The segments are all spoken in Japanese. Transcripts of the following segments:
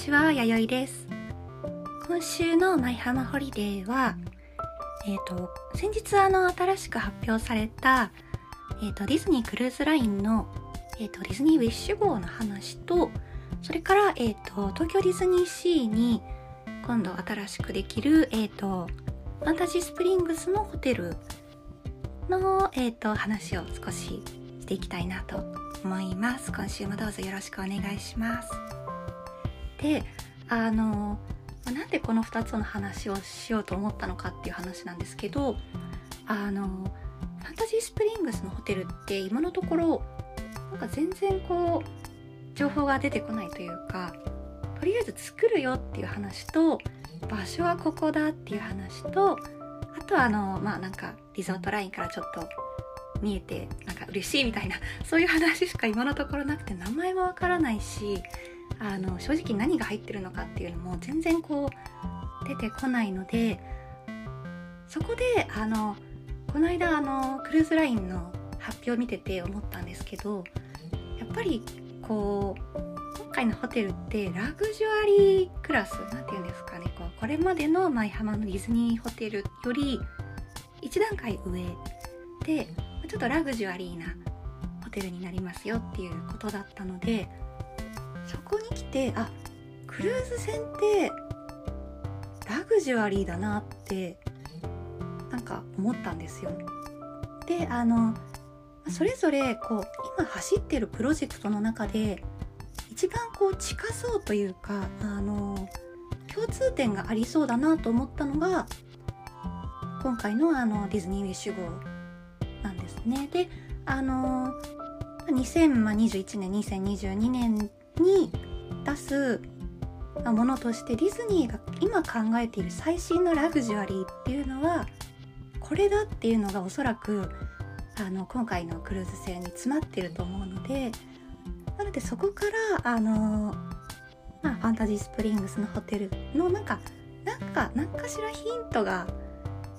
ちは、やよいです。今週の舞浜ホリデーは、えっ、と、先日あの、新しく発表された、えっ、と、ディズニークルーズラインの、えっ、と、ディズニーウィッシュ号の話と、それから、えっ、と、東京ディズニーシーに、今度新しくできる、えっ、と、ファンタジースプリングスのホテルの、えっ、と、話を少ししていきたいなと思います。今週もどうぞよろしくお願いします。で、あの、なんでこの2つの話をしようと思ったのかっていう話なんですけど、あの、ファンタジースプリングスのホテルって今のところ、なんか全然こう、情報が出てこないというか、とりあえず作るよっていう話と、場所はここだっていう話と、あとはあの、まあなんかリゾートラインからちょっと見えてなんか嬉しいみたいなそういう話しか今のところなくて名前もわからないしあの正直何が入ってるのかっていうのも全然こう出てこないのでそこであのこの間あのクルーズラインの発表を見てて思ったんですけどやっぱりこう今回のホテルってラグジュアリークラスなんていうんですかねこうこれまでの舞浜のディズニーホテルより一段階上でちょっとラグジュアリーなホテルになりますよっていうことだったのでそこに来てあクルーズ船ってラグジュアリーだなってなんか思ったんですよ。であのそれぞれこう今走ってるプロジェクトの中で一番こう近そうというかあの共通点がありそうだなと思ったのが今回のあのディズニーウィッシュ号なんですね。であの2021年2022年に出すものとしてディズニーが今考えている最新のラグジュアリーっていうのはこれだっていうのがおそらくあの今回のクルーズ船に詰まってると思うのでなのでそこからあの、まあ、ファンタジースプリングスのホテルのなんかなんか何かしらヒントが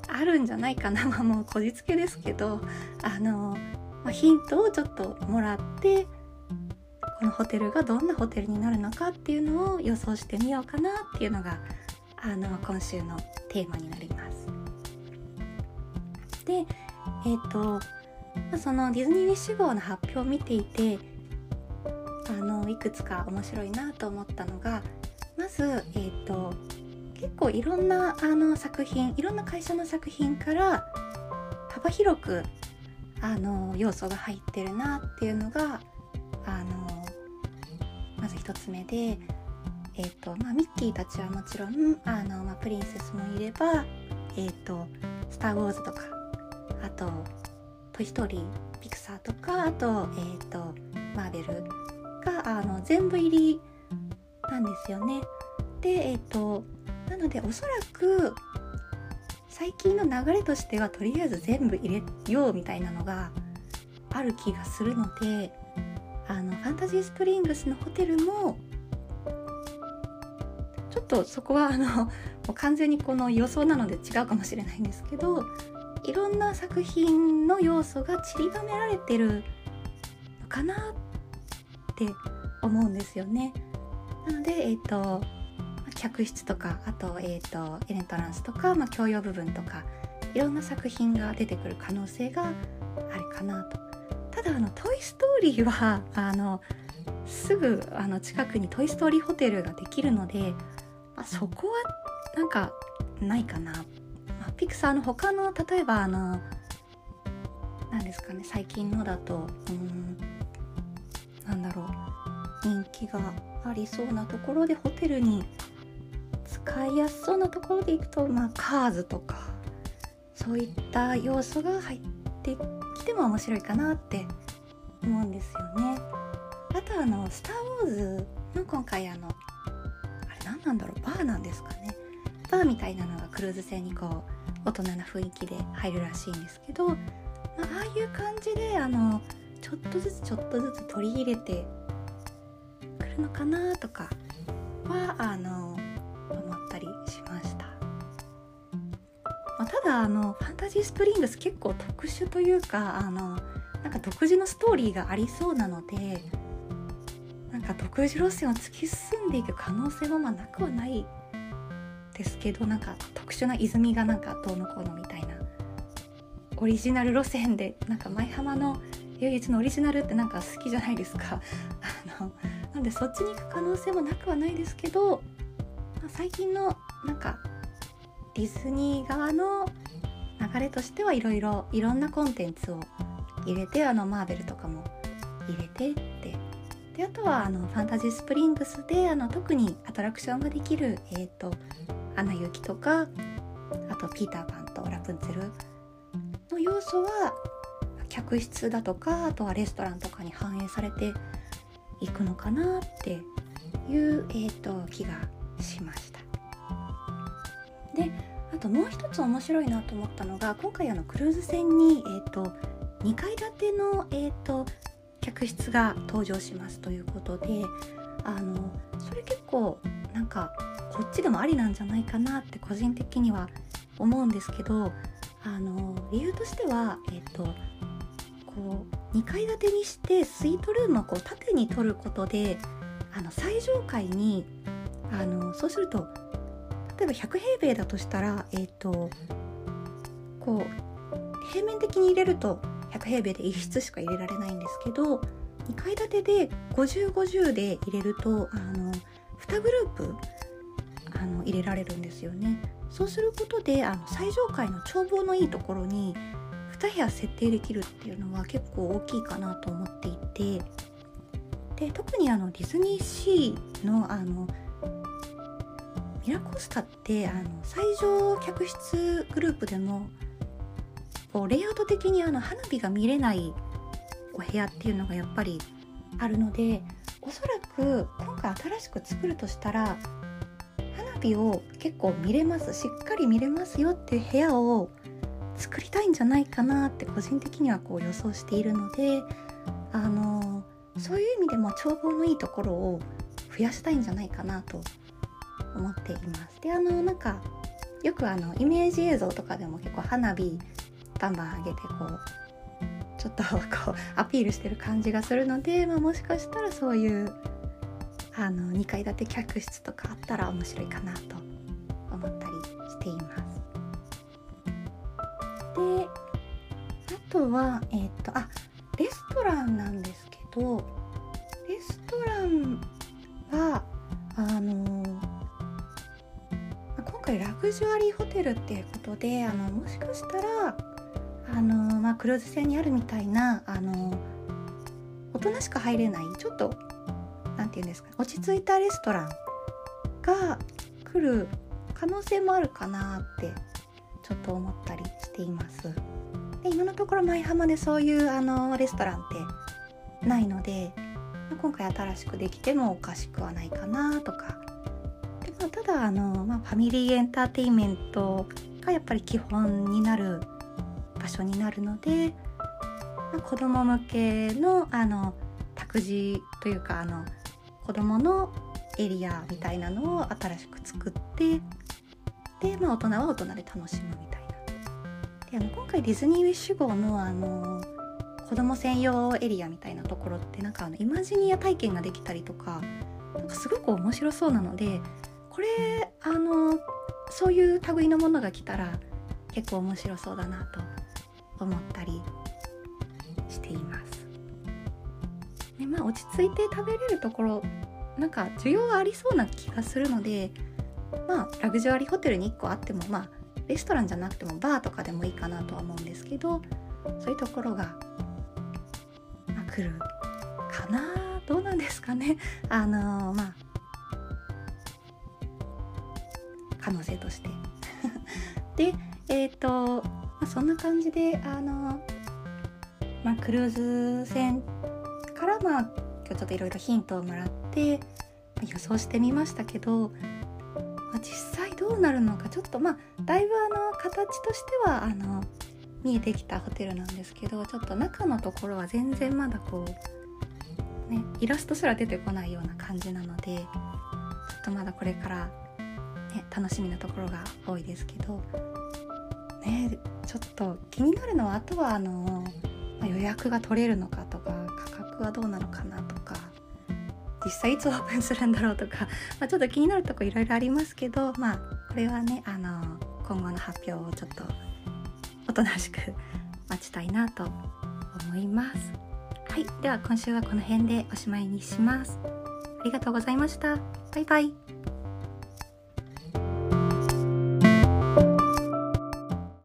あるんじゃないかな、まあ、もうこじつけですけどあの、まあ、ヒントをちょっともらってこのホテルがどんなホテルになるのかっていうのを予想してみようかなっていうのがあの今週のテーマになります。でえっ、ー、とそのディズニーウィッシュ号の発表を見ていてあのいくつか面白いなと思ったのがまずえっ、ー、と結構いろんなあの作品いろんな会社の作品から幅広くあの要素が入ってるなっていうのがあのまず一つ目で、えーとまあ、ミッキーたちはもちろんあの、まあ、プリンセスもいれば「えーと、スター・ウォーズ」とかあと「トイ・ストーリー」ピクサーとかあと,、えーと、マーベルがあの全部入りなんですよね。でえっ、ー、となのでおそらく最近の流れとしてはとりあえず全部入れようみたいなのがある気がするのであのファンタジースプリングスのホテルもちょっとそこはあのもう完全にこの予想なので違うかもしれないんですけどいろんな作品の要素が散りばめられてるのかなって思うんですよね。なので、え、ー、と客室とかあと,、えーと、エントランスとか、まあ、共用部分とかいろんな作品が出てくる可能性があるかなとただあの「トイ・ストーリーは」あのすぐあの近くに「トイ・ストーリーホテル」ができるので、まあ、そこはなんかないかな、まあ、ピクサーの他の例えばあの何ですかね最近のだとうんなんだろう人気がありそうなところでホテルに使いやすそうなところでいくと、まあ、カーズとかそういった要素が入ってきても面白いかなって思うんですよね。あとあの「スター・ウォーズ」の今回あのあれ何なんだろうバーなんですかねバーみたいなのがクルーズ船にこう大人な雰囲気で入るらしいんですけど、まあ、ああいう感じであのちょっとずつちょっとずつ取り入れてくるのかなとかはあのまあ、たりただあのファンタジースプリングス結構特殊というかあのなんか独自のストーリーがありそうなのでなんかか独自路線を突き進んでいく可能性もまあなくはないですけどなんか特殊な泉がなんかどうのこうのみたいなオリジナル路線でなんか舞浜の唯一のオリジナルってなんか好きじゃないですか。あのなんでそっちに行く可能性もなくはないですけど、まあ、最近のなんかディズニー側の流れとしてはいろいろいろんなコンテンツを入れてあのマーベルとかも入れてってであとはあのファンタジースプリングスであの特にアトラクションができる、えーと、アナ雪とかあとピーターパンとラプンツェルの要素は客室だとかあとはレストランとかに反映されていくのかなっていう、えーと気がしました。でともう一つ面白いなと思ったのが今回あのクルーズ船に、えーと、2階建ての、えーと、客室が登場しますということであのそれ結構なんかこっちでもありなんじゃないかなって個人的には思うんですけどあの理由としては、えーと、こう2階建てにしてスイートルームをこう縦に取ることであの最上階にあのそうすると例えば100平米だとしたらえ、ー、とこう平面的に入れると100平米で1室しか入れられないんですけど2階建てで5050で入れるとあの2グループあの入れられるんですよね。そうすることであの最上階の眺望のいいところに2部屋設定できるっていうのは結構大きいかなと思っていてで特にあのディズニーシーのあのミラコスタってあの最上客室グループでもこうレイアウト的にあの花火が見れないお部屋っていうのがやっぱりあるのでおそらく今回新しく作るとしたら花火を結構見れますしっかり見れますよっていう部屋を作りたいんじゃないかなって個人的にはこう予想しているのであのそういう意味でも眺望のいいところを増やしたいんじゃないかなと思っていますであのなんかよくあのイメージ映像とかでも結構花火バンバン上げてこうちょっとこう アピールしてる感じがするので、まあ、もしかしたらそういうあの2階建て客室とかあったら面白いかなと思ったりしています。であとはえっ、ー、とあレストランなんですけどレストランジュアリーホテルっていうことであのもしかしたらあの、まあ、クルーズ船にあるみたいなあの大人しか入れないちょっと何て言うんですか落ち着いたレストランが来る可能性もあるかなってちょっと思ったりしています。で今のところ舞浜でそういうあのレストランってないので今回新しくできてもおかしくはないかなとか、まあ、ただあの、まあ、ファミリーエンターテインメントがやっぱり基本になる場所になるので、まあ、子ども向けのあの託児というかあの子どものエリアみたいなのを新しく作ってで、まあ、大人は大人で楽しむみたいな。であの今回ディズニーウィッシュ号のあの子供専用エリアみたいなところってなんかあのイマジニア体験ができたりとかなんかすごく面白そうなのでこれあのそういう類のものが来たら結構面白そうだなと思ったりしています。でまあ落ち着いて食べれるところなんか需要はありそうな気がするのでまあラグジュアリーホテルに1個あってもまあレストランじゃなくてもバーとかでもいいかなとは思うんですけどそういうところが、まあ、来るかなどうなんですかねあの、まあ可能性として。でえっ、ー、とまあ、そんな感じであの、まあ、クルーズ船からまあ今日ちょっといろいろヒントをもらって予想してみましたけど、まあ、実際どうなるのかちょっとまあだいぶあの形としてはあの見えてきたホテルなんですけどちょっと中のところは全然まだこうねイラストすら出てこないような感じなのでちょっとまだこれから、ね、楽しみなところが多いですけどねちょっと気になるのはあとはあの、ま、予約が取れるのかとか価格はどうなのかなとか実際いつオープンするんだろうとか、まあ、ちょっと気になるとこいろいろありますけどまあこれはねあの今後の発表をちょっとおとなしく待ちたいなと思います。はいでは今週はこの辺でおしまいにします。ありがとうございました。バイバイ。